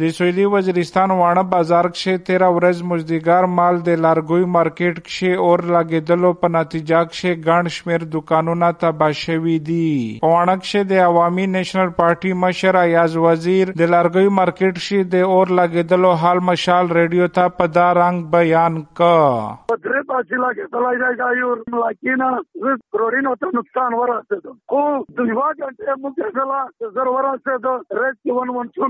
د سویلی وزیرستان واړه بازار کښې تیره ورځ مزدګار مال د لارګوی مارکیټ کښې اور لګېدلو په نتیجه کښې ګڼ شمېر دوکانونه تباه شوي دي. په واړه کښې د عوامي نیشنل پارټي مشر ایاز وزیر د لارګوی مارکیټ کښې د اور لګېدلو حال مشال ریډیو ته په دا رنګ بیان که درې پاسې لګېدلی دی دا یو ملاکینه زه کروڑینو ته نقصان ورسېدم. خو دوه ګنټې موږ سره زر ورسېد ریس کې ون ون څو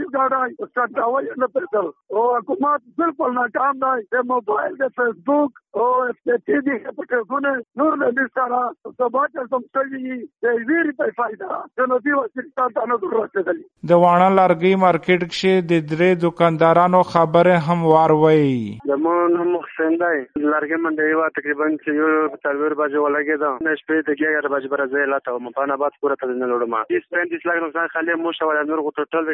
نه وي روغایو ګاډی سټاوي نه پېدل او حکومت بالکل ناکام دی د موبایل د فیسبوک او تی دي په ټلیفون نور نه سره سبا ته سم شوی دی ویری په فائدہ د نو دی وسیلتا ته نو ورسېدلی د وانه لارګي مارکیټ کې د درې دکاندارانو خبره هم واروي زمون محسن دی لارګي منډي وا تقریباً چې یو څلور بجې ولګېده نه شپې ته کې بجې بر ځای لاته مپانه باد پوره ته نه لړم 20 35 لک نقصان خالی مو شو نور غو ټوټل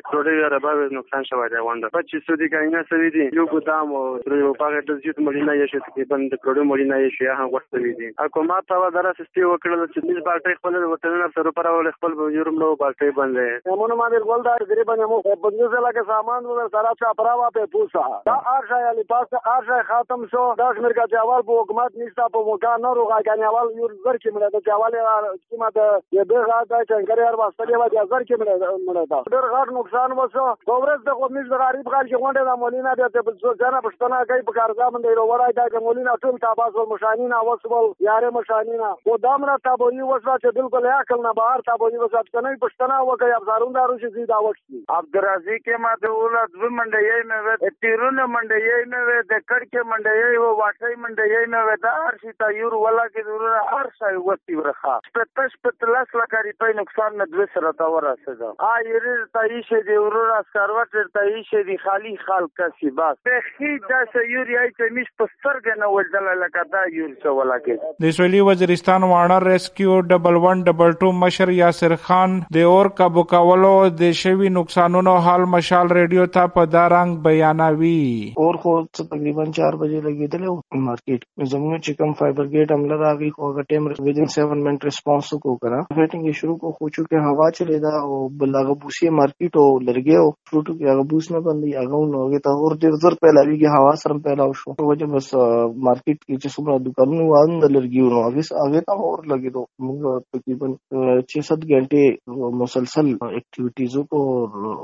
کروڑې نقصان شوی دی وانده پچې سودی کاینه سوي دي یو ګدام او تر یو پاګه د زیات مړینه یې شي تقریباً د کروڑې مړینه یې شي هغه وخت سوي دي حکومت ته ودره سستي وکړل چې دې پارټي خپل وطن سره پر اول خپل یورم نو پارټي باندې همون ما دې ګول دا تقریباً مو په دې ځای کې سامان ور سره چا پراوا په پوسا دا ارشا یلی پاس ارشا ختم شو دا شمیر کا جوال په حکومت نشتا په موقع نه روغا کنه اول یور زر کې مړه د جوال قیمت یې به راځي چې ګری ار واسطه دی وځي زر کې مړه مړه دا ډېر غټ نقصان زه وشو کوورز د قومي غریب خلک غونډه د مولینا د ته ځنه پښتنه کوي، په کارځه باندې وروړای دا د مولینا ټول تاباس ول مشانینا وسول یاره مشانینا او دامره تابوی وسه چې بالکل عقل نه، بهر تابوی وسه کنه پښتنه وکي افزارون دارو چې زیاده وښتي عبدالرازی کې ما ته ولادت و منډي مې و تیرونه منډي مې و د کړ کې منډي و واټي منډي مې و دا ارشي تا یور ولا کې ضرور ارشي وتی ورخه. پتش پتلاس لکاري په نقصان نه دوه سره تا ورسېده آ یری تایشه دی ورور اسکروت تایشه دی خالی بس په خي دا سيوري اي چې مش پسترګ نه ولدل لکه دا یور څه ولا کې د وزیرستان واړه ریسکیو ډبل 1 ډبل 2 مشر یاسر خان د اور کابو کولو د شوی نقصانونو حال مشال ریډیو ته په دا رنګ بیانوي اور خو تقریباً 4 بجې لګیدل مارکیټ زموږ چې کوم فایبر گیټ عمله راغی خو هغه ټیم ودین 7 منټ ریسپانس کو کرا فیټینګ شروع کو خو چې هوا چلے دا او بلغه بوسي مارکیټ او لرګي او فروټو کې هغه بوس نه باندې هغه نو هغه ته اور ډیر زر پیدا ویږي هوا سره پیدا شو۔ بس مارکیټ کې چې څومره دکانونه وان د لرګي هغه هغه ته اور لګي دو موږ تقریباً 6 غنټه مسلسل اکټیویټیز کو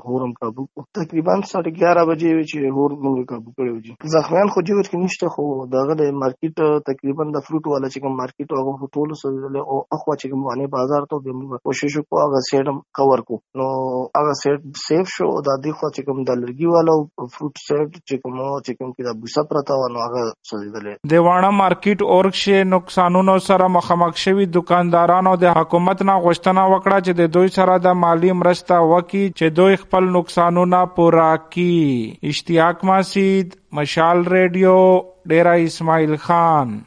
هورم کابو کو تقریباً 11:30 بجې چې هور موږ کابو کړو جی زخمیان خو جوړ کې نشته خو۔ دغه د مارکیټ تقریباً د فروټ والا چې کوم مارکیټ هغه ټول سره او اخوا چې کوم باندې بازار ته به موږ کوشش وکړو هغه سیټم کور کو۔ نو هغه سیټ سیف شو د دې خو چې کوم د لرګي والو فروټ سیټ چې کوم چې کوم کې د بوسا پرتا و نو هغه سوځیدلې د وانه مارکیټ اورښه نقصانونو سره مخامخ شوی دکاندارانو د حکومت نه غوښتنه وکړه چې د دوی سره د مالی مرسته وکړي، چې دوی خپل نقصانونه پورا کړي. اشتیاق ماسید، مشال ریډیو ډیرا اسماعیل خان.